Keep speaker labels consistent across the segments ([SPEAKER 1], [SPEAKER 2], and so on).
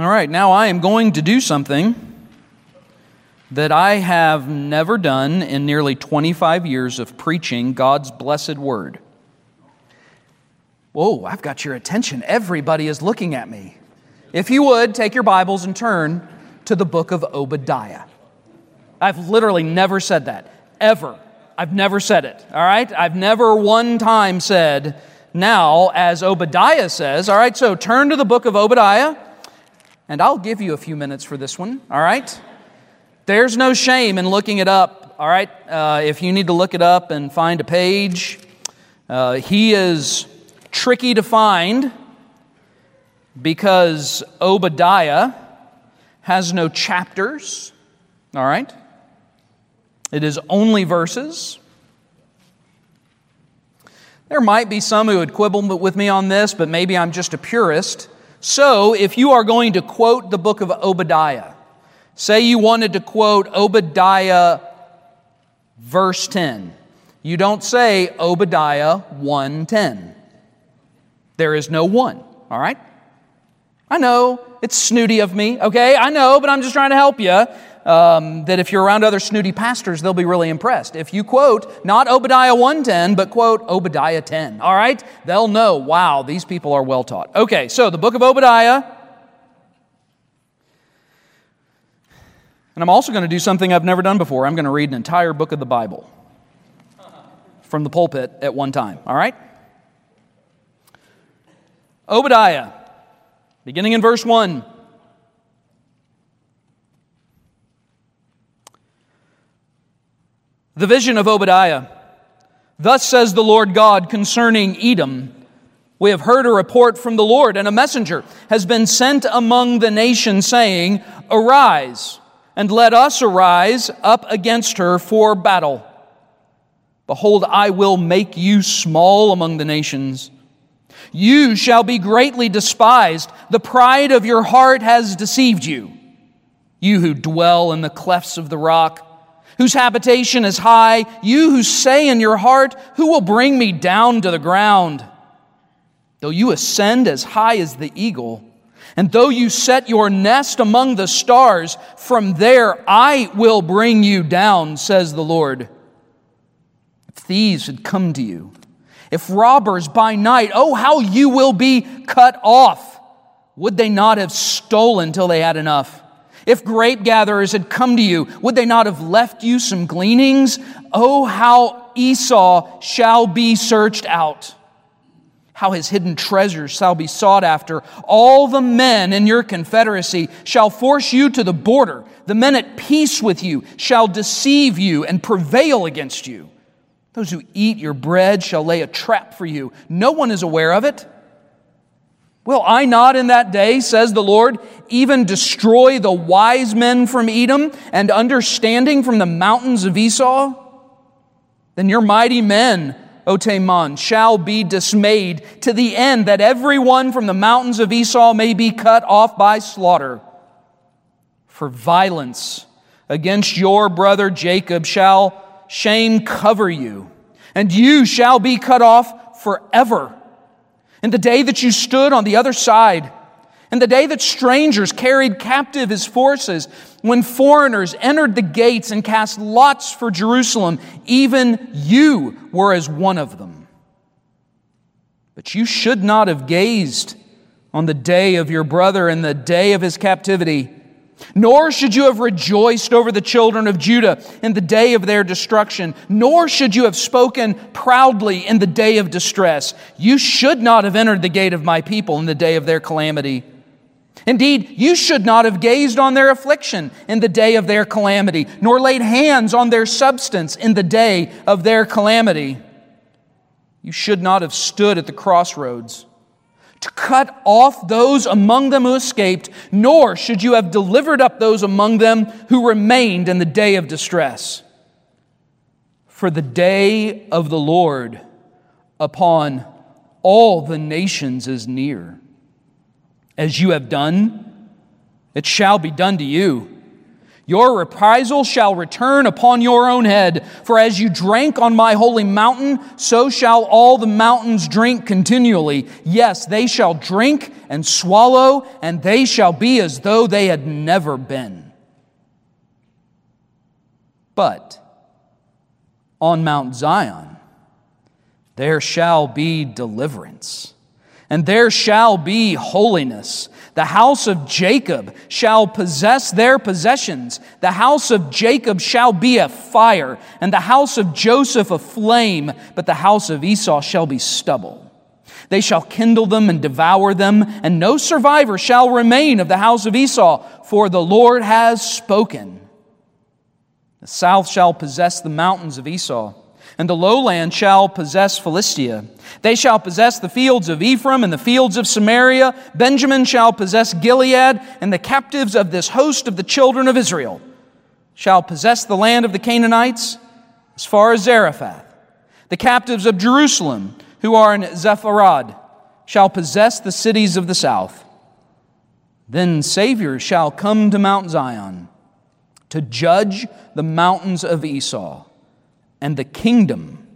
[SPEAKER 1] All right, now I am going to do something that I have never done in nearly 25 years of preaching God's blessed word. Whoa, I've got your attention. Everybody is looking at me. If you would, take your Bibles and turn to the book of Obadiah. I've literally never said that, ever. I've never said it, all right? I've never one time said, now, as Obadiah says, all right, so turn to the book of Obadiah and I'll give you a few minutes for this one, all right? There's no shame in looking it up, all right? Uh, if you need to look it up and find a page, uh, he is tricky to find because Obadiah has no chapters, all right? It is only verses. There might be some who would quibble with me on this, but maybe I'm just a purist. So, if you are going to quote the book of Obadiah, say you wanted to quote Obadiah verse 10, you don't say Obadiah 110. There is no one, all right? I know it's snooty of me, okay? I know, but I'm just trying to help you um, that if you're around other snooty pastors, they'll be really impressed. If you quote not Obadiah 110, but quote Obadiah 10, all right? They'll know, wow, these people are well taught. Okay, so the book of Obadiah. And I'm also going to do something I've never done before. I'm going to read an entire book of the Bible from the pulpit at one time, all right? Obadiah, beginning in verse 1. The vision of Obadiah. Thus says the Lord God concerning Edom. We have heard a report from the Lord, and a messenger has been sent among the nations, saying, Arise, and let us arise up against her for battle. Behold, I will make you small among the nations. You shall be greatly despised. The pride of your heart has deceived you. You who dwell in the clefts of the rock, whose habitation is high, you who say in your heart, Who will bring me down to the ground? Though you ascend as high as the eagle, and though you set your nest among the stars, from there I will bring you down, says the Lord. If thieves had come to you, if robbers by night, oh, how you will be cut off. Would they not have stolen till they had enough? If grape gatherers had come to you, would they not have left you some gleanings? Oh, how Esau shall be searched out. How his hidden treasures shall be sought after. All the men in your confederacy shall force you to the border. The men at peace with you shall deceive you and prevail against you. Those who eat your bread shall lay a trap for you. No one is aware of it. Will I not in that day, says the Lord, even destroy the wise men from Edom and understanding from the mountains of Esau? Then your mighty men, O Teman, shall be dismayed to the end that everyone from the mountains of Esau may be cut off by slaughter. For violence against your brother Jacob shall shame cover you, and you shall be cut off forever. In the day that you stood on the other side, in the day that strangers carried captive his forces, when foreigners entered the gates and cast lots for Jerusalem, even you were as one of them. But you should not have gazed on the day of your brother and the day of his captivity nor should you have rejoiced over the children of Judah in the day of their destruction, nor should you have spoken proudly in the day of distress. You should not have entered the gate of my people in the day of their calamity. Indeed, you should not have gazed on their affliction in the day of their calamity, nor laid hands on their substance in the day of their calamity. You should not have stood at the crossroads to cut off those among them who escaped, nor should you have delivered up those among them who remained in the day of distress. For the day of the Lord upon all the nations is near. As you have done, it shall be done to you. Your reprisal shall return upon your own head, for as you drank on my holy mountain, so shall all the mountains drink continually. Yes, they shall drink and swallow, and they shall be as though they had never been. But on Mount Zion, there shall be deliverance, and there shall be holiness the house of Jacob shall possess their possessions. The house of Jacob shall be a fire, and the house of Joseph a flame, but the house of Esau shall be stubble. They shall kindle them and devour them, and no survivor shall remain of the house of Esau, for the Lord has spoken. The south shall possess the mountains of Esau and the lowland shall possess Philistia. They shall possess the fields of Ephraim and the fields of Samaria. Benjamin shall possess Gilead, and the captives of this host of the children of Israel shall possess the land of the Canaanites as far as Zarephath. The captives of Jerusalem, who are in Sepharad, shall possess the cities of the south. Then Savior shall come to Mount Zion to judge the mountains of Esau and the kingdom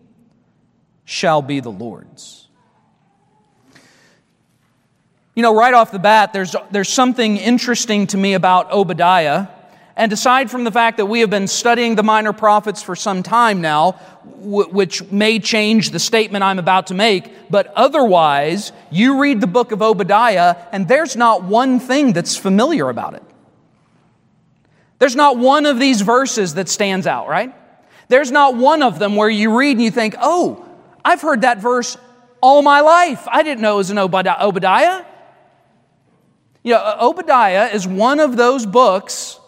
[SPEAKER 1] shall be the Lord's. You know, right off the bat, there's, there's something interesting to me about Obadiah. And aside from the fact that we have been studying the minor prophets for some time now, which may change the statement I'm about to make, but otherwise, you read the book of Obadiah, and there's not one thing that's familiar about it. There's not one of these verses that stands out, right? There's not one of them where you read and you think, oh, I've heard that verse all my life. I didn't know it was an Obadiah. You know, Obadiah is one of those books.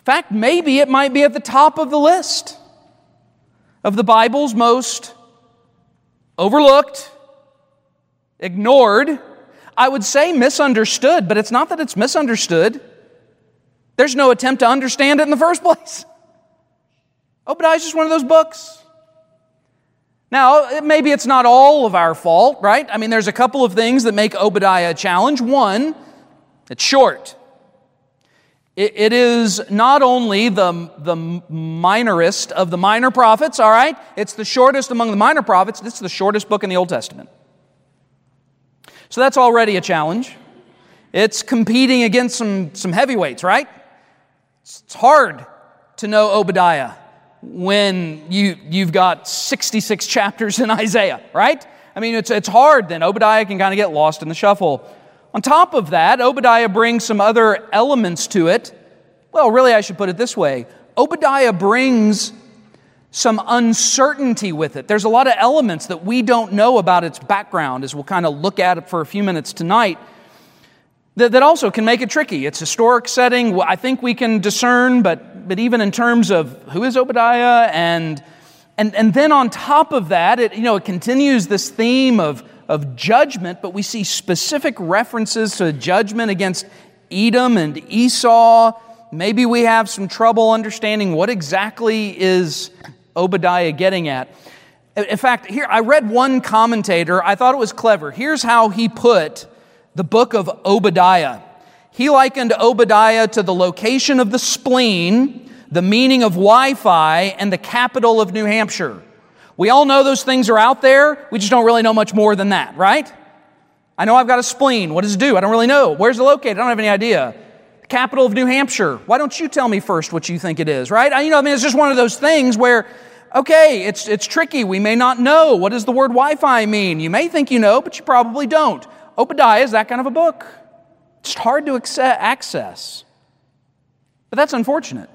[SPEAKER 1] In fact, maybe it might be at the top of the list of the Bible's most overlooked, ignored, I would say misunderstood, but it's not that it's misunderstood. There's no attempt to understand it in the first place. Obadiah is just one of those books. Now, maybe it's not all of our fault, right? I mean, there's a couple of things that make Obadiah a challenge. One, it's short. it, it is not only the, the minorest of the minor prophets, all right? It's the shortest among the minor prophets. It's the shortest book in the Old Testament. So that's already a challenge. It's competing against some, some heavyweights, right? It's hard to know Obadiah when you, you've got 66 chapters in Isaiah, right? I mean, it's, it's hard then. Obadiah can kind of get lost in the shuffle. On top of that, Obadiah brings some other elements to it. Well, really, I should put it this way Obadiah brings some uncertainty with it. There's a lot of elements that we don't know about its background, as we'll kind of look at it for a few minutes tonight that, that also can make it tricky. It's historic setting. I think we can discern, but, but even in terms of who is Obadiah and, and, and then on top of that, it, you know, it continues this theme of, of judgment, but we see specific references to judgment against Edom and Esau. Maybe we have some trouble understanding what exactly is Obadiah getting at. In fact, here I read one commentator, I thought it was clever. Here's how he put the book of Obadiah. He likened Obadiah to the location of the spleen, the meaning of Wi Fi, and the capital of New Hampshire. We all know those things are out there. We just don't really know much more than that, right? I know I've got a spleen. What does it do? I don't really know. Where's it located? I don't have any idea. The capital of New Hampshire. Why don't you tell me first what you think it is, right? I, you know, I mean, it's just one of those things where, okay, it's, it's tricky. We may not know. What does the word Wi Fi mean? You may think you know, but you probably don't. Obadiah is that kind of a book. It's hard to access. But that's unfortunate.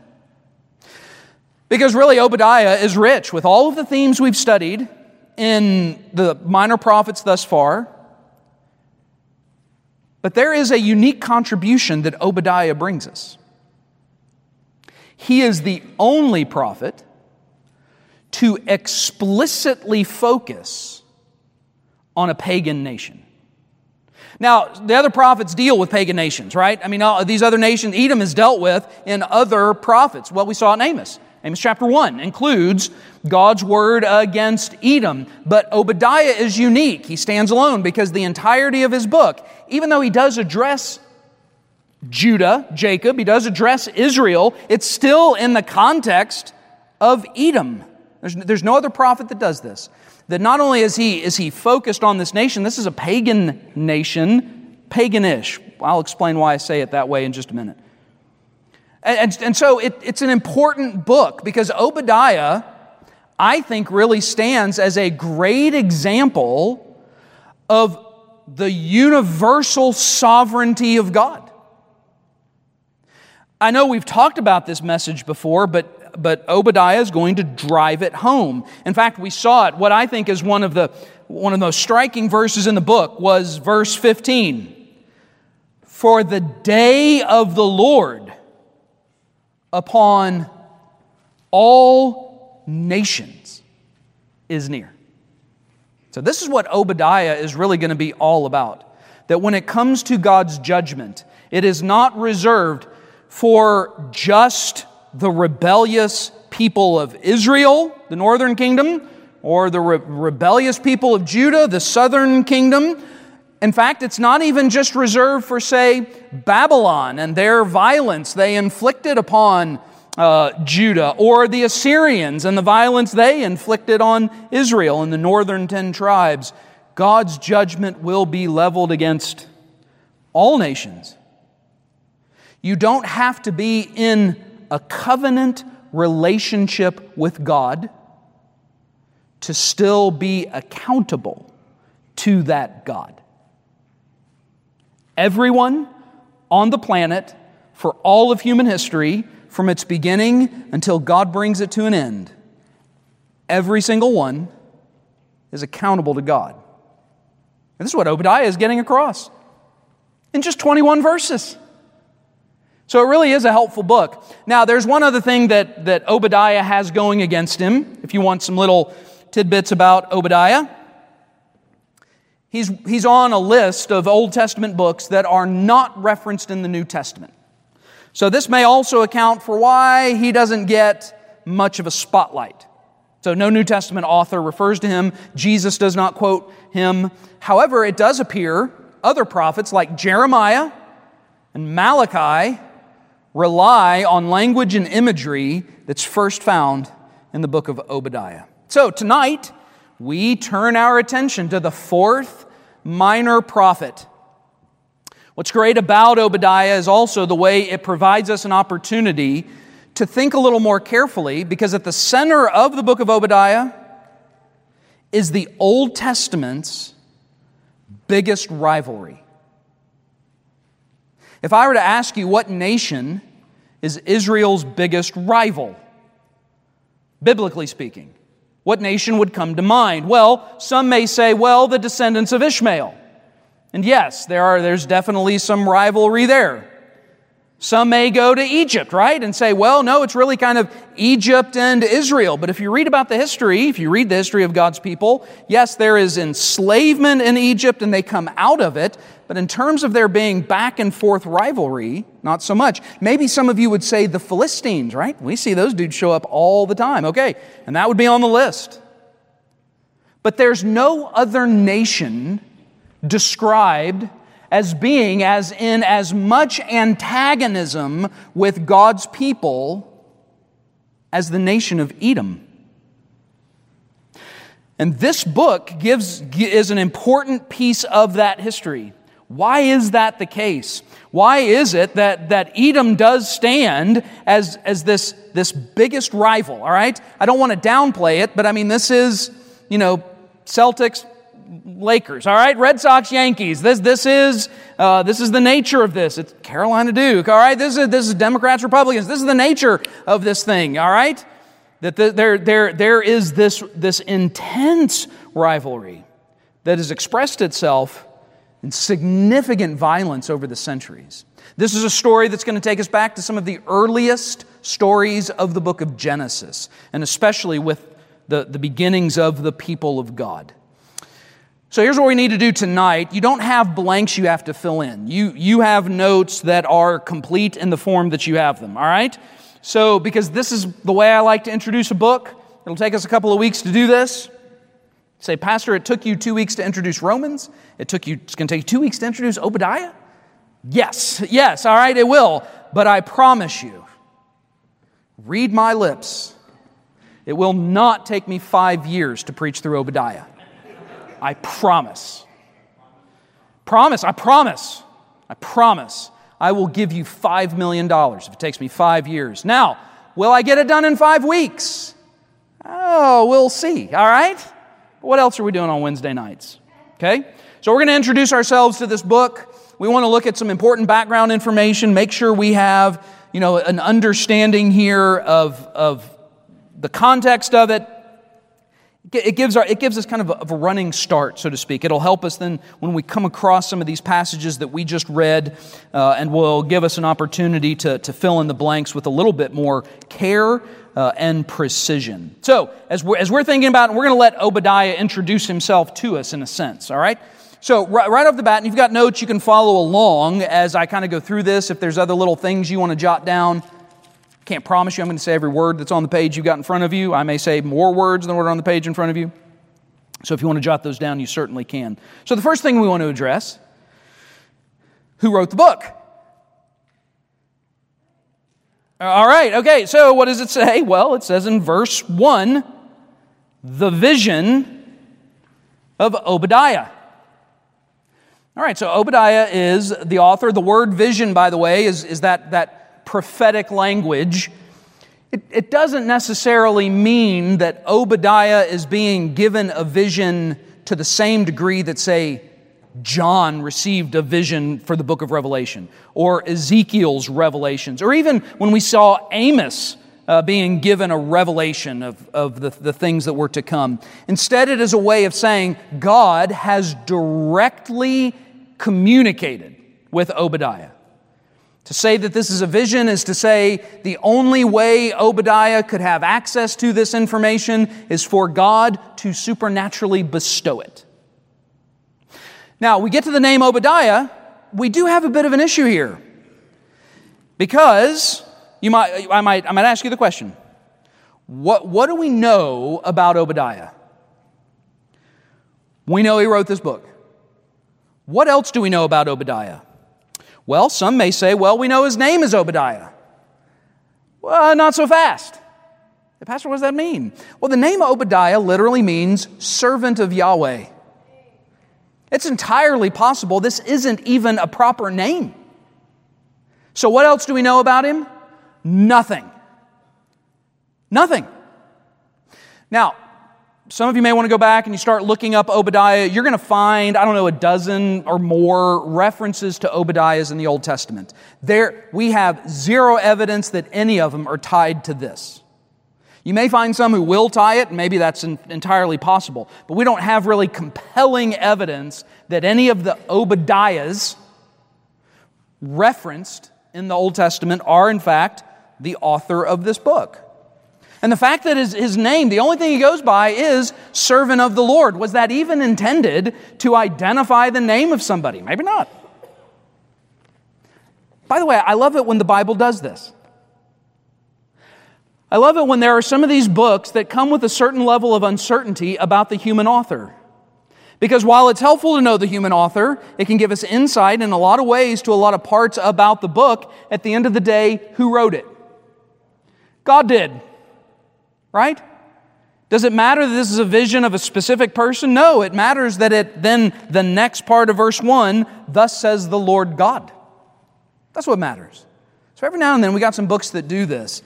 [SPEAKER 1] Because really, Obadiah is rich with all of the themes we've studied in the minor prophets thus far. But there is a unique contribution that Obadiah brings us. He is the only prophet to explicitly focus on a pagan nation. Now, the other prophets deal with pagan nations, right? I mean, all, these other nations, Edom is dealt with in other prophets. Well, we saw in Amos. Amos chapter 1 includes God's word against Edom. But Obadiah is unique. He stands alone because the entirety of his book, even though he does address Judah, Jacob. He does address Israel. It's still in the context of Edom. There's, there's no other prophet that does this. That not only is he, is he focused on this nation, this is a pagan nation, paganish. I'll explain why I say it that way in just a minute. And, and, and so it, it's an important book because Obadiah, I think, really stands as a great example of the universal sovereignty of God. I know we've talked about this message before, but, but Obadiah is going to drive it home. In fact, we saw it. What I think is one of the, one of the most striking verses in the book was verse 15. For the day of the Lord upon all nations is near. So, this is what Obadiah is really going to be all about. That when it comes to God's judgment, it is not reserved for just the rebellious people of Israel, the northern kingdom, or the re- rebellious people of Judah, the southern kingdom. In fact, it's not even just reserved for, say, Babylon and their violence they inflicted upon uh, Judah, or the Assyrians and the violence they inflicted on Israel and the northern ten tribes. God's judgment will be leveled against all nations. You don't have to be in a covenant relationship with God to still be accountable to that God. Everyone on the planet for all of human history from its beginning until God brings it to an end, every single one is accountable to God. And this is what Obadiah is getting across in just 21 verses. So it really is a helpful book. Now, there's one other thing that, that Obadiah has going against him, if you want some little tidbits about Obadiah. He's, he's on a list of Old Testament books that are not referenced in the New Testament. So, this may also account for why he doesn't get much of a spotlight. So, no New Testament author refers to him. Jesus does not quote him. However, it does appear other prophets like Jeremiah and Malachi rely on language and imagery that's first found in the book of Obadiah. So, tonight, we turn our attention to the fourth minor prophet What's great about Obadiah is also the way it provides us an opportunity to think a little more carefully because at the center of the book of Obadiah is the Old Testament's biggest rivalry. If I were to ask you what nation is Israel's biggest rival, biblically speaking, what nation would come to mind? Well, some may say, well, the descendants of Ishmael. And yes, there are, there's definitely some rivalry there. Some may go to Egypt, right? And say, well, no, it's really kind of Egypt and Israel. But if you read about the history, if you read the history of God's people, yes, there is enslavement in Egypt and they come out of it. But in terms of there being back and forth rivalry, not so much. Maybe some of you would say the Philistines, right? We see those dudes show up all the time. Okay, and that would be on the list. But there's no other nation described as being as in as much antagonism with God's people as the nation of Edom. And this book gives, is an important piece of that history. Why is that the case? Why is it that, that Edom does stand as, as this, this biggest rival, all right? I don't want to downplay it, but I mean, this is, you know, Celtics, Lakers, all right? Red Sox, Yankees. This, this, is, uh, this is the nature of this. It's Carolina Duke, all right? This is, this is Democrats, Republicans. This is the nature of this thing, all right? That the, there, there, there is this, this intense rivalry that has expressed itself in significant violence over the centuries. This is a story that's going to take us back to some of the earliest stories of the book of Genesis, and especially with the, the beginnings of the people of God. So here's what we need to do tonight. You don't have blanks you have to fill in. You, you have notes that are complete in the form that you have them, all right? So, because this is the way I like to introduce a book, it'll take us a couple of weeks to do this. Say, Pastor, it took you two weeks to introduce Romans. It took you, it's going to take two weeks to introduce Obadiah. Yes, yes, all right, it will. But I promise you, read my lips. It will not take me five years to preach through Obadiah. I promise. Promise, I promise. I promise. I will give you $5 million if it takes me five years. Now, will I get it done in five weeks? Oh, we'll see, all right? What else are we doing on Wednesday nights? Okay? So we're going to introduce ourselves to this book. We want to look at some important background information, make sure we have, you know, an understanding here of, of the context of it, it gives, our, it gives us kind of a, of a, running start, so to speak. It'll help us then when we come across some of these passages that we just read, uh, and will give us an opportunity to, to fill in the blanks with a little bit more care uh, and precision. So, as we're, as we're thinking about it, we're going to let Obadiah introduce himself to us in a sense, all right? So, right, right off the bat, and you've got notes, you can follow along as I kind of go through this. If there's other little things you want to jot down, can't promise you I'm going to say every word that's on the page you've got in front of you. I may say more words than what are on the page in front of you. So if you want to jot those down, you certainly can. So the first thing we want to address who wrote the book? All right, okay, so what does it say? Well, it says in verse 1 the vision of Obadiah. All right, so Obadiah is the author. The word vision, by the way, is, is that, that prophetic language, it, it doesn't necessarily mean that Obadiah is being given a vision to the same degree that, say, John received a vision for the book of Revelation, or Ezekiel's revelations, or even when we saw Amos uh, being given a revelation of, of the, the things that were to come. Instead, it is a way of saying God has directly communicated with Obadiah. To say that this is a vision is to say the only way Obadiah could have access to this information is for God to supernaturally bestow it. Now, we get to the name Obadiah, we do have a bit of an issue here. Because you might, I, might, I might ask you the question what, what do we know about Obadiah? We know he wrote this book. What else do we know about Obadiah? Well, some may say, well, we know his name is Obadiah. Well, not so fast. Pastor, what does that mean? Well, the name Obadiah literally means servant of Yahweh. It's entirely possible this isn't even a proper name. So, what else do we know about him? Nothing. Nothing. Now, some of you may want to go back and you start looking up Obadiah. You're going to find, I don't know, a dozen or more references to Obadiahs in the Old Testament. There, we have zero evidence that any of them are tied to this. You may find some who will tie it, and maybe that's entirely possible, but we don't have really compelling evidence that any of the Obadiahs referenced in the Old Testament are, in fact, the author of this book. And the fact that his, his name, the only thing he goes by is servant of the Lord. Was that even intended to identify the name of somebody? Maybe not. By the way, I love it when the Bible does this. I love it when there are some of these books that come with a certain level of uncertainty about the human author. Because while it's helpful to know the human author, it can give us insight in a lot of ways to a lot of parts about the book. At the end of the day, who wrote it? God did. Right? Does it matter that this is a vision of a specific person? No, it matters that it then, the next part of verse 1, thus says the Lord God. That's what matters. So every now and then we got some books that do this.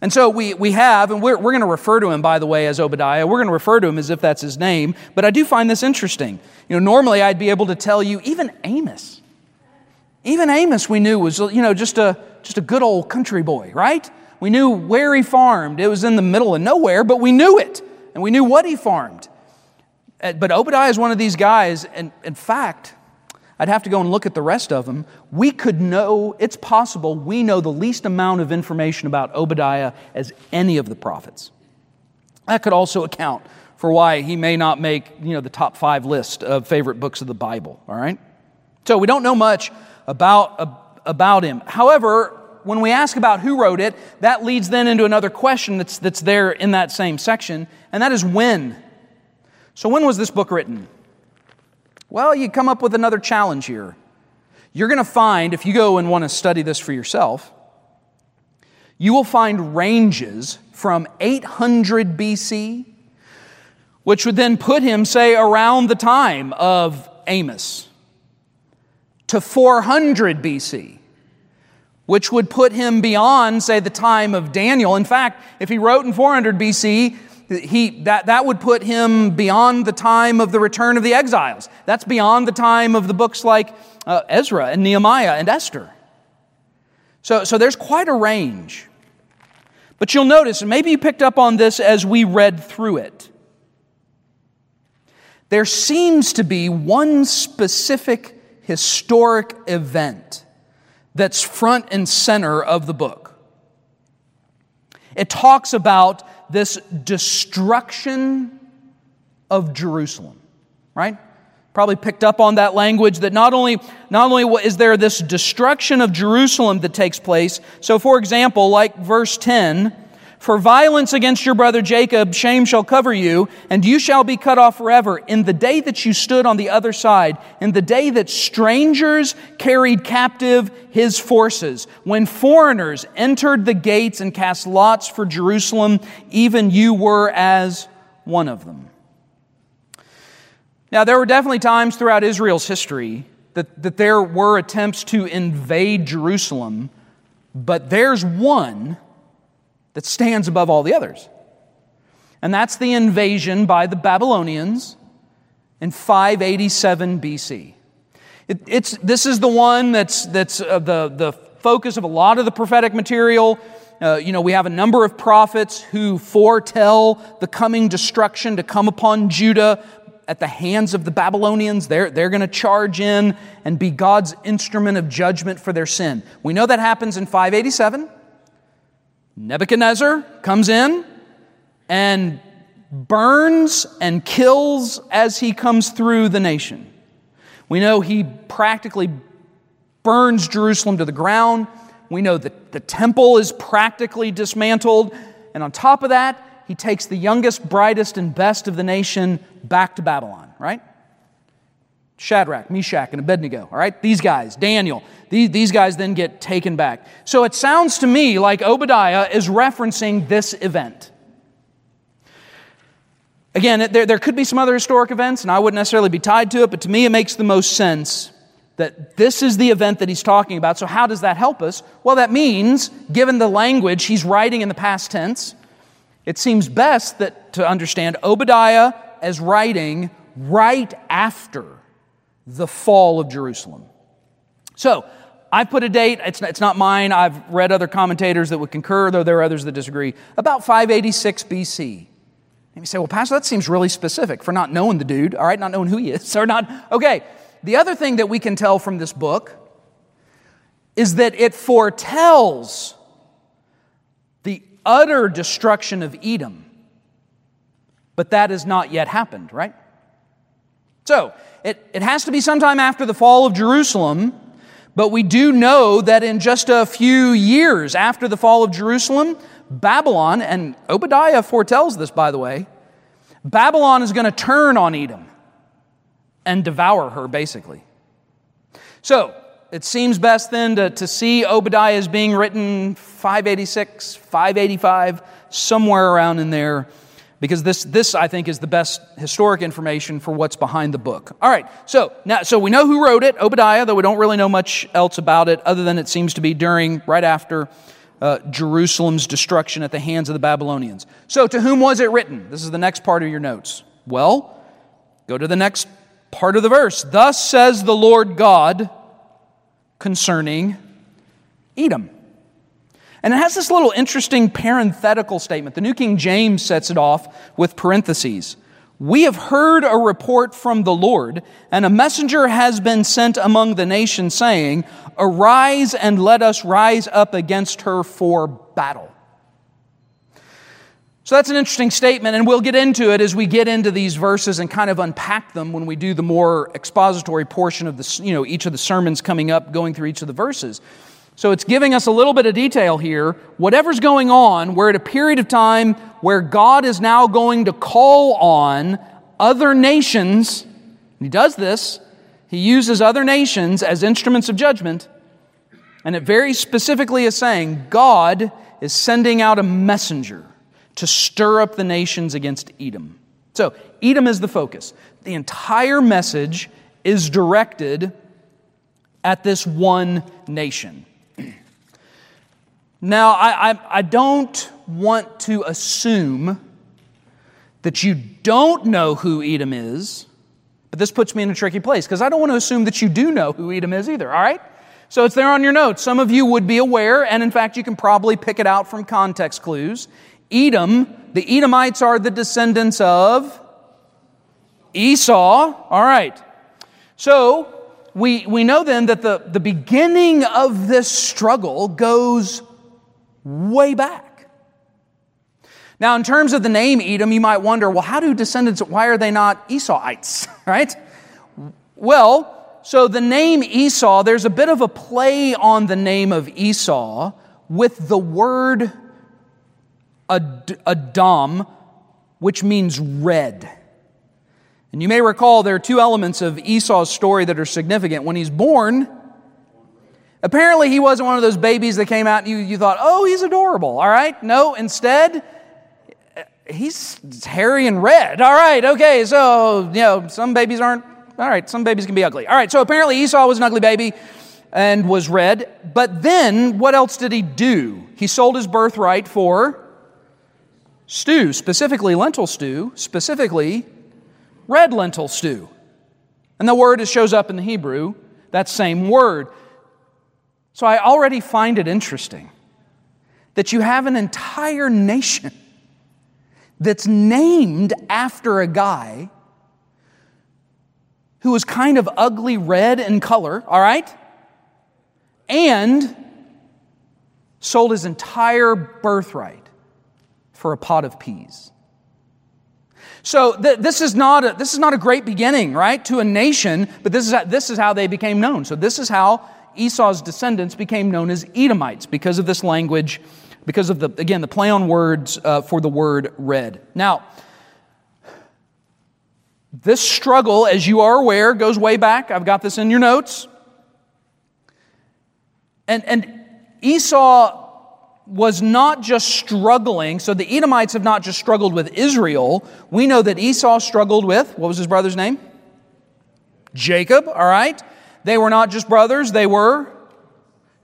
[SPEAKER 1] And so we, we have, and we're, we're going to refer to him, by the way, as Obadiah. We're going to refer to him as if that's his name. But I do find this interesting. You know, normally I'd be able to tell you, even Amos. Even Amos we knew was, you know, just a, just a good old country boy, right? We knew where he farmed. It was in the middle of nowhere, but we knew it. And we knew what he farmed. Uh, but Obadiah is one of these guys, and in fact, I'd have to go and look at the rest of them. We could know, it's possible, we know the least amount of information about Obadiah as any of the prophets. That could also account for why he may not make you know, the top five list of favorite books of the Bible, all right? So we don't know much about, about him. However, when we ask about who wrote it, that leads then into another question that's, that's there in that same section, and that is when. So, when was this book written? Well, you come up with another challenge here. you're going to find, if you go and want to study this for yourself, you will find ranges from 800 BC, which would then put him, say, around the time of Amos, to 400 BC, which would put him beyond, say, the time of Daniel. In fact, if he wrote in 400 BC, he, that, that would put him beyond the time of the return of the exiles. That's beyond the time of the books like uh, Ezra and Nehemiah and Esther. So, so there's quite a range. But you'll notice, and maybe you picked up on this as we read through it, there seems to be one specific historic event that's front and center of the book. It talks about this destruction of Jerusalem, right? Probably picked up on that language that not only, not only is there this destruction of Jerusalem that takes place, so for example, like verse 10, for violence against your brother Jacob, shame shall cover you, and you shall be cut off forever. In the day that you stood on the other side, in the day that strangers carried captive his forces, when foreigners entered the gates and cast lots for Jerusalem, even you were as one of them. Now, there were definitely times throughout Israel's history that, that there were attempts to invade Jerusalem, but there's one that stands above all the others. And that's the invasion by the Babylonians in 587 BC. It, it's, this is the one that's, that's uh, the, the focus of a lot of the prophetic material. Uh, you know, we have a number of prophets who foretell the coming destruction to come upon Judah at the hands of the Babylonians. They're, they're going to charge in and be God's instrument of judgment for their sin. We know that happens in 587. Nebuchadnezzar comes in and burns and kills as he comes through the nation. We know he practically burns Jerusalem to the ground. We know that the temple is practically dismantled. And on top of that, he takes the youngest, brightest, and best of the nation back to Babylon, right? Shadrach, Meshach, and Abednego, all right? These guys, Daniel, these, these guys then get taken back. So it sounds to me like Obadiah is referencing this event. Again, there, there could be some other historic events, and I wouldn't necessarily be tied to it, but to me it makes the most sense that this is the event that he's talking about. So, how does that help us? Well, that means, given the language he's writing in the past tense, it seems best that to understand Obadiah as writing right after the fall of Jerusalem. So, I put a date, it's it's not mine. I've read other commentators that would concur, though there are others that disagree, about 586 BC. And you say, well, Pastor, that seems really specific for not knowing the dude, all right, not knowing who he is, or not. Okay, the other thing that we can tell from this book is that it foretells the utter destruction of Edom, but that has not yet happened, right? So, it, it has to be sometime after the fall of Jerusalem, but we do know that in just a few years after the fall of Jerusalem, Babylon, and Obadiah foretells this, by the way, Babylon is going to turn on Edom and devour her, basically. So, it seems best then to, to see Obadiah as being written 586, 585, somewhere around in there because this, this I think is the best historic information for what's behind the book. All right, so now so we know who wrote it, Obadiah, though we don't really know much else about it, other than it seems to be during, right after uh, Jerusalem's destruction at the hands of the Babylonians. So to whom was it written? This is the next part of your notes. Well, go to the next part of the verse. Thus says the Lord God concerning Edom. And it has this little interesting parenthetical statement. The New King James sets it off with parentheses. We have heard a report from the Lord, and a messenger has been sent among the nations, saying, Arise and let us rise up against her for battle. So that's an interesting statement, and we'll get into it as we get into these verses and kind of unpack them when we do the more expository portion of the, you know, each of the sermons coming up, going through each of the verses. So it's giving us a little bit of detail here. Whatever's going on, we're at a period of time where God is now going to call on other nations. He does this He uses other nations as instruments of judgment. And it very specifically is saying God is sending out a messenger to stir up the nations against Edom. So, Edom is the focus. The entire message is directed at this one nation. Now, I, I, I, don't want to assume that you don't know who Edom is, but this puts me in a tricky place because I don't want to assume that you do know who Edom is either, all right? So it's there on your notes. Some of you would be aware, and in fact, you can probably pick it out from context clues. Edom, the Edomites are the descendants of Esau. All right. So we, we know then that the, the beginning of this struggle goes way back. Now, in terms of the name Edom, you might wonder, well, how do descendants, why are they not Esauites, right? Well, so the name Esau, there's a bit of a play on the name of Esau with the word Adam, which means red. And you may recall there are two elements of Esau's story that are significant. When he's born, apparently he wasn't one of those babies that came out and you, you thought, oh, he's adorable, all right? No, instead, he's hairy and red. All right, okay, so, you know, some babies aren't, all right, some babies can be ugly. All right, so apparently Esau was an ugly baby and was red. But then, what else did he do? He sold his birthright for stew, specifically lentil stew, specifically red lentil stew. And the word shows up in the Hebrew, that same word. So I already find it interesting that you have an entire nation that's named after a guy who was kind of ugly red in color, all right? And sold his entire birthright for a pot of peas. So th- this, is not a, this is not a great beginning, right, to a nation, but this is, this is how they became known. So this is how Esau's descendants became known as Edomites because of this language, because of the, again, the play on words uh, for the word red. Now, this struggle, as you are aware, goes way back. I've got this in your notes. And, and Esau was not just struggling, so the Edomites have not just struggled with Israel. We know that Esau struggled with, what was his brother's name? Jacob, all right? They were not just brothers, they were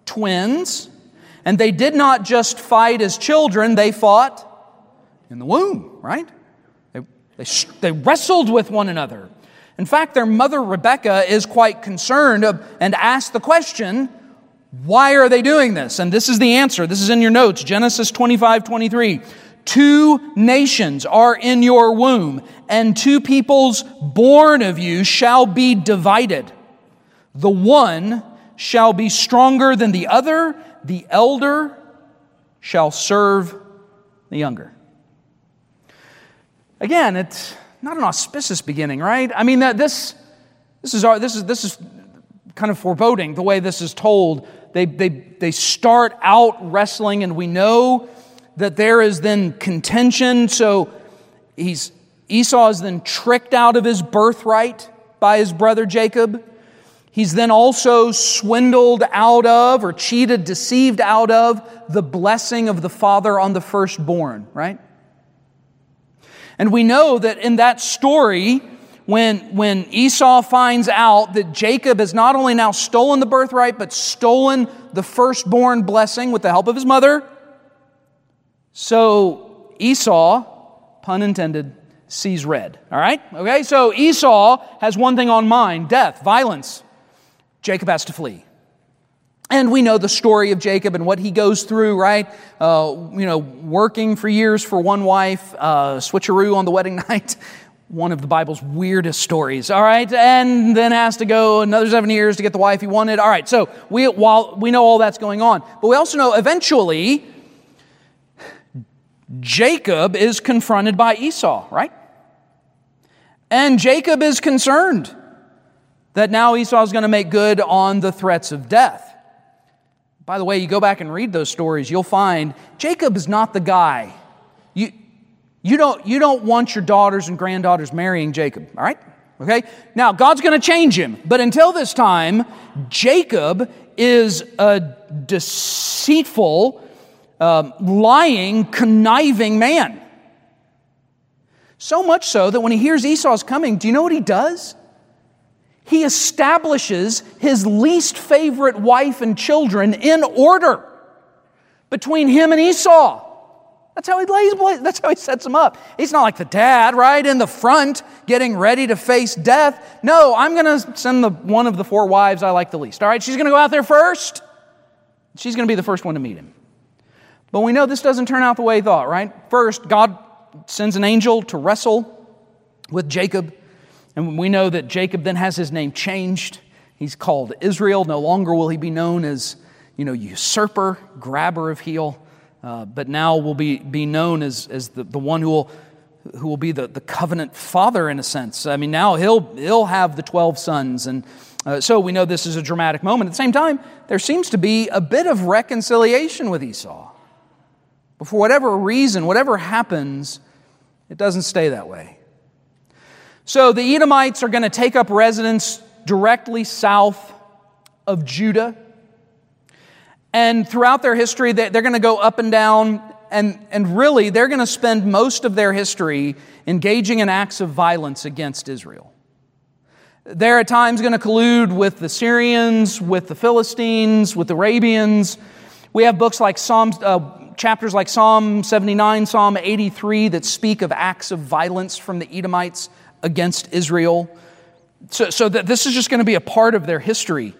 [SPEAKER 1] twins. And they did not just fight as children, they fought in the womb, right? They, they, they wrestled with one another. In fact, their mother Rebecca is quite concerned and asked the question why are they doing this? And this is the answer. This is in your notes Genesis 25 23. Two nations are in your womb, and two peoples born of you shall be divided. The one shall be stronger than the other, the elder shall serve the younger. Again, it's not an auspicious beginning, right? I mean, that this, this, is, our, this, is, this is kind of foreboding the way this is told they, they, they start out wrestling, and we know that there is then contention. So he's, Esau is then tricked out of his birthright by his brother Jacob. He's then also swindled out of, or cheated, deceived out of, the blessing of the father on the firstborn, right? And we know that in that story, when, when Esau finds out that Jacob has not only now stolen the birthright, but stolen the firstborn blessing with the help of his mother. So Esau, pun intended, sees red. All right? Okay, so Esau has one thing on mind death, violence. Jacob has to flee. And we know the story of Jacob and what he goes through, right? Uh, you know, working for years for one wife, uh, switcheroo on the wedding night, one of the Bible's weirdest stories, all right? And then has to go another seven years to get the wife he wanted. All right, so we, while we know all that's going on, but we also know eventually Jacob is confronted by Esau, right? And Jacob is concerned that now Esau is going to make good on the threats of death. By the way, you go back and read those stories, you'll find Jacob is not the guy. You, you don't, you don't want your daughters and granddaughters marrying Jacob, all right? Okay? Now, God's going to change him. But until this time, Jacob is a deceitful, uh, lying, conniving man. So much so that when he hears Esau's coming, do you know what he does? He establishes his least favorite wife and children in order between him and Esau. That's how he lays, that's how he sets them up. He's not like the dad, right, in the front, getting ready to face death. No, I'm going to send the one of the four wives I like the least. All right, she's going to go out there first. She's going to be the first one to meet him. But we know this doesn't turn out the way he thought, right? First, God sends an angel to wrestle with Jacob. And we know that Jacob then has his name changed. He's called Israel. No longer will he be known as, you know, usurper, grabber of heel. Uh, but now will be, be known as, as the, the one who will, who will be the, the covenant father in a sense. I mean, now he'll, he'll have the 12 sons. And uh, so we know this is a dramatic moment. At the same time, there seems to be a bit of reconciliation with Esau. But for whatever reason, whatever happens, it doesn't stay that way. So the Edomites are going to take up residence directly south of Judah. And throughout their history, they're going to go up and down, and, and really, they're going to spend most of their history engaging in acts of violence against Israel. They're at times going to collude with the Syrians, with the Philistines, with the Arabians. We have books like Psalms, uh, chapters like Psalm 79, Psalm 83 that speak of acts of violence from the Edomites against Israel. So, so that this is just going to be a part of their history.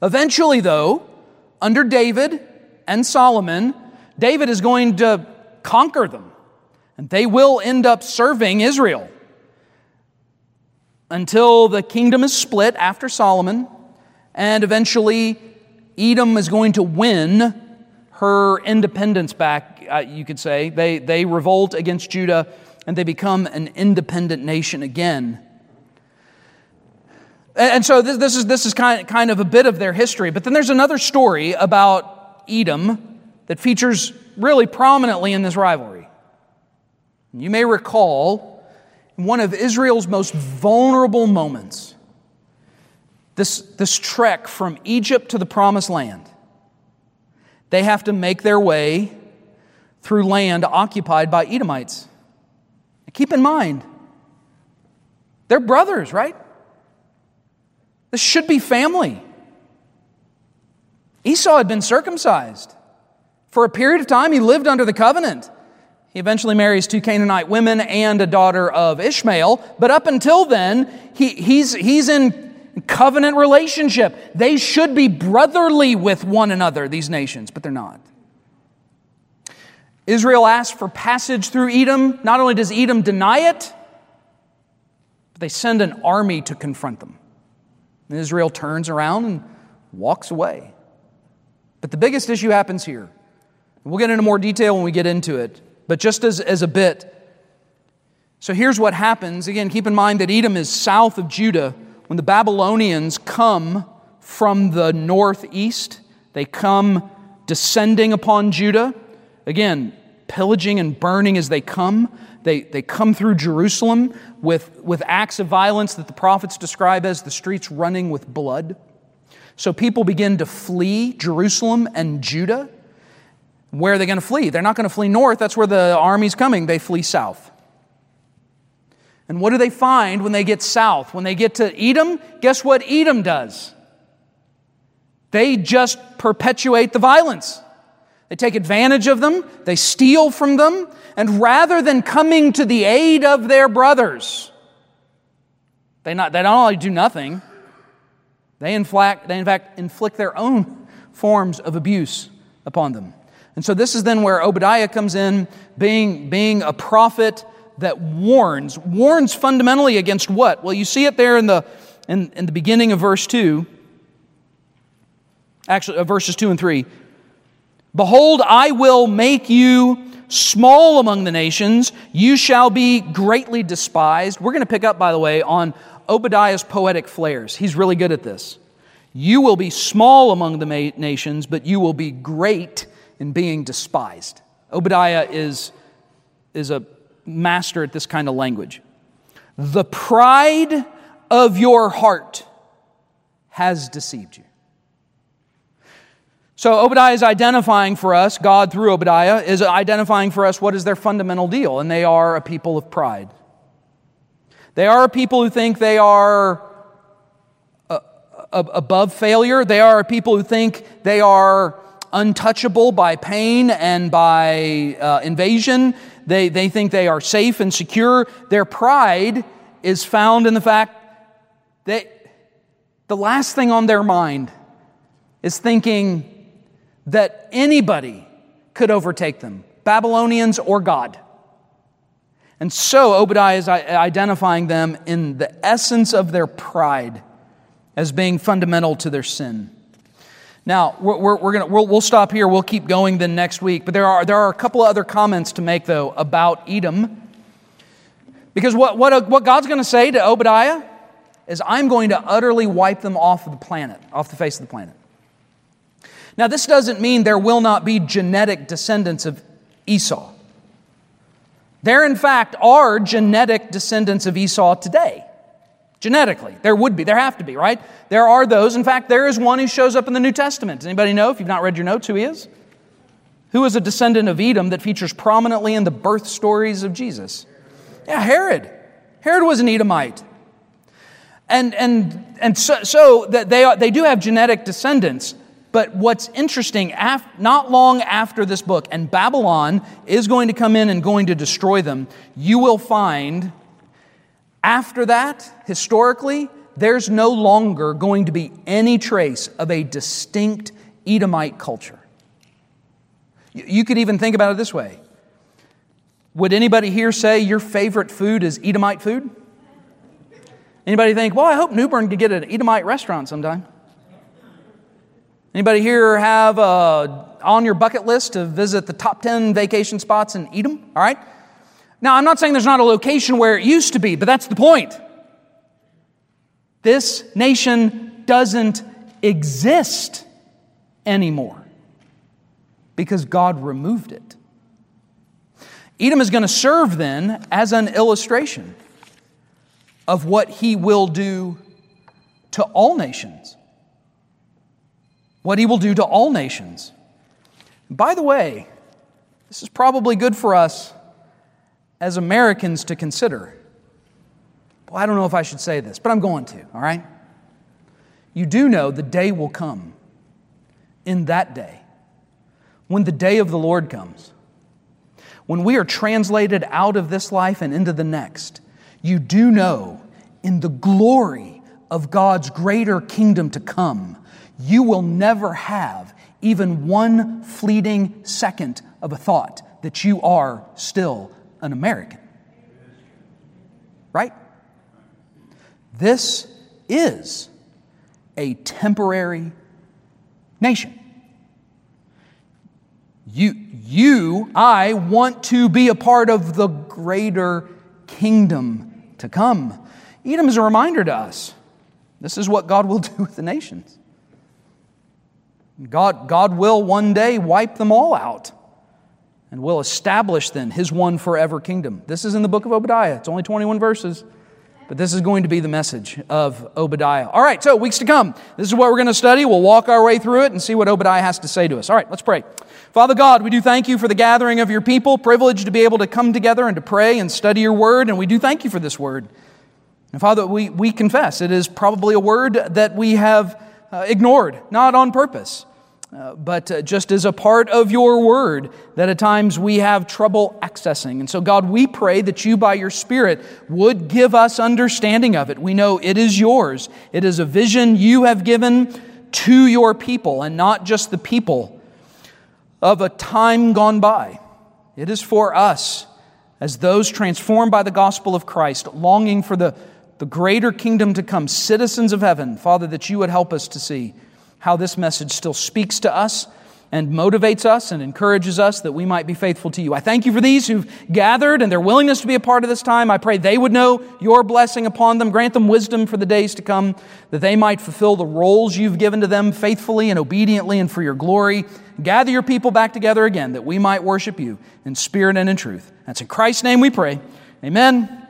[SPEAKER 1] Eventually, though, under David and Solomon, David is going to conquer them, and they will end up serving Israel until the kingdom is split after Solomon, and eventually Edom is going to win her independence back, uh, you could say. They, they revolt against Judah and they become an independent nation again. And so this, this, is, this is kind, kind of a bit of their history. But then there's another story about Edom that features really prominently in this rivalry. You may recall one of Israel's most vulnerable moments this, this trek from Egypt to the promised land. They have to make their way through land occupied by Edomites. Keep in mind, they're brothers, right? This should be family. Esau had been circumcised. For a period of time, he lived under the covenant. He eventually marries two Canaanite women and a daughter of Ishmael. But up until then, he, he's, he's in covenant relationship. They should be brotherly with one another, these nations, but they're not. Israel asks for passage through Edom. Not only does Edom deny it, but they send an army to confront them. And Israel turns around and walks away. But the biggest issue happens here. We'll get into more detail when we get into it, but just as, as a bit. So here's what happens. Again, keep in mind that Edom is south of Judah. When the Babylonians come from the northeast, they come descending upon Judah. Again, pillaging and burning as they come. They, they come through Jerusalem with, with acts of violence that the prophets describe as the streets running with blood. So people begin to flee Jerusalem and Judah. Where are they going to flee? They're not going to flee north. That's where the army's coming. They flee south. And what do they find when they get south? When they get to Edom, guess what Edom does? They just perpetuate the violence. They take advantage of them, they steal from them, and rather than coming to the aid of their brothers, they not, they not only do nothing, they, inflict, they in fact inflict their own forms of abuse upon them. And so this is then where Obadiah comes in, being, being a prophet that warns. Warns fundamentally against what? Well, you see it there in the, in, in the beginning of verse 2. Actually, uh, verses 2 and 3. Behold, I will make you small among the nations. You shall be greatly despised. We're going to pick up, by the way, on Obadiah's poetic flairs. He's really good at this. You will be small among the nations, but you will be great in being despised. Obadiah is, is a master at this kind of language. The pride of your heart has deceived you. So Obadiah is identifying for us, God through Obadiah is identifying for us what is their fundamental deal, and they are a people of pride. They are a people who think they are uh, above failure. They are a people who think they are untouchable by pain and by uh, invasion. They, they think they are safe and secure. Their pride is found in the fact that the last thing on their mind is thinking that anybody could overtake them, Babylonians or God. And so Obadiah is identifying them in the essence of their pride as being fundamental to their sin. Now, we're, we're, we're gonna, we'll, we'll stop here. We'll keep going then next week. But there are, there are a couple of other comments to make, though, about Edom. Because what, what, what God's going to say to Obadiah is, I'm going to utterly wipe them off of the planet, off the face of the planet. Now, this doesn't mean there will not be genetic descendants of Esau. There, in fact, are genetic descendants of Esau today. Genetically, there would be, there have to be, right? There are those. In fact, there is one who shows up in the New Testament. Does anybody know, if you've not read your notes, who he is? Who is a descendant of Edom that features prominently in the birth stories of Jesus? Yeah, Herod. Herod was an Edomite. And, and, and so, so that they, are, they do have genetic descendants. But what's interesting, not long after this book, and Babylon is going to come in and going to destroy them, you will find after that, historically, there's no longer going to be any trace of a distinct Edomite culture. You could even think about it this way Would anybody here say your favorite food is Edomite food? Anybody think, well, I hope New Bern could get an Edomite restaurant sometime? Anybody here have uh, on your bucket list to visit the top 10 vacation spots in Edom? All right. Now, I'm not saying there's not a location where it used to be, but that's the point. This nation doesn't exist anymore because God removed it. Edom is going to serve then as an illustration of what he will do to all nations what he will do to all nations. By the way, this is probably good for us as Americans to consider. Well, I don't know if I should say this, but I'm going to, all right? You do know the day will come in that day when the day of the Lord comes. When we are translated out of this life and into the next, you do know in the glory of God's greater kingdom to come you will never have even one fleeting second of a thought that you are still an American. Right? This is a temporary nation. You, you, I want to be a part of the greater kingdom to come. Edom is a reminder to us. This is what God will do with the nations. God, God will one day wipe them all out and will establish then his one forever kingdom. This is in the book of Obadiah. It's only 21 verses, but this is going to be the message of Obadiah. All right, so weeks to come. This is what we're going to study. We'll walk our way through it and see what Obadiah has to say to us. All right, let's pray. Father God, we do thank you for the gathering of your people, privileged to be able to come together and to pray and study your word, and we do thank you for this word. And Father, we, we confess it is probably a word that we have uh, ignored, not on purpose. Uh, but uh, just as a part of your word that at times we have trouble accessing. And so, God, we pray that you, by your Spirit, would give us understanding of it. We know it is yours, it is a vision you have given to your people, and not just the people of a time gone by. It is for us, as those transformed by the gospel of Christ, longing for the, the greater kingdom to come, citizens of heaven, Father, that you would help us to see how this message still speaks to us and motivates us and encourages us that we might be faithful to you. I thank you for these who've gathered and their willingness to be a part of this time. I pray they would know your blessing upon them. Grant them wisdom for the days to come, that they might fulfill the roles you've given to them faithfully and obediently and for your glory. Gather your people back together again, that we might worship you in spirit and in truth. That's in Christ's name we pray. Amen.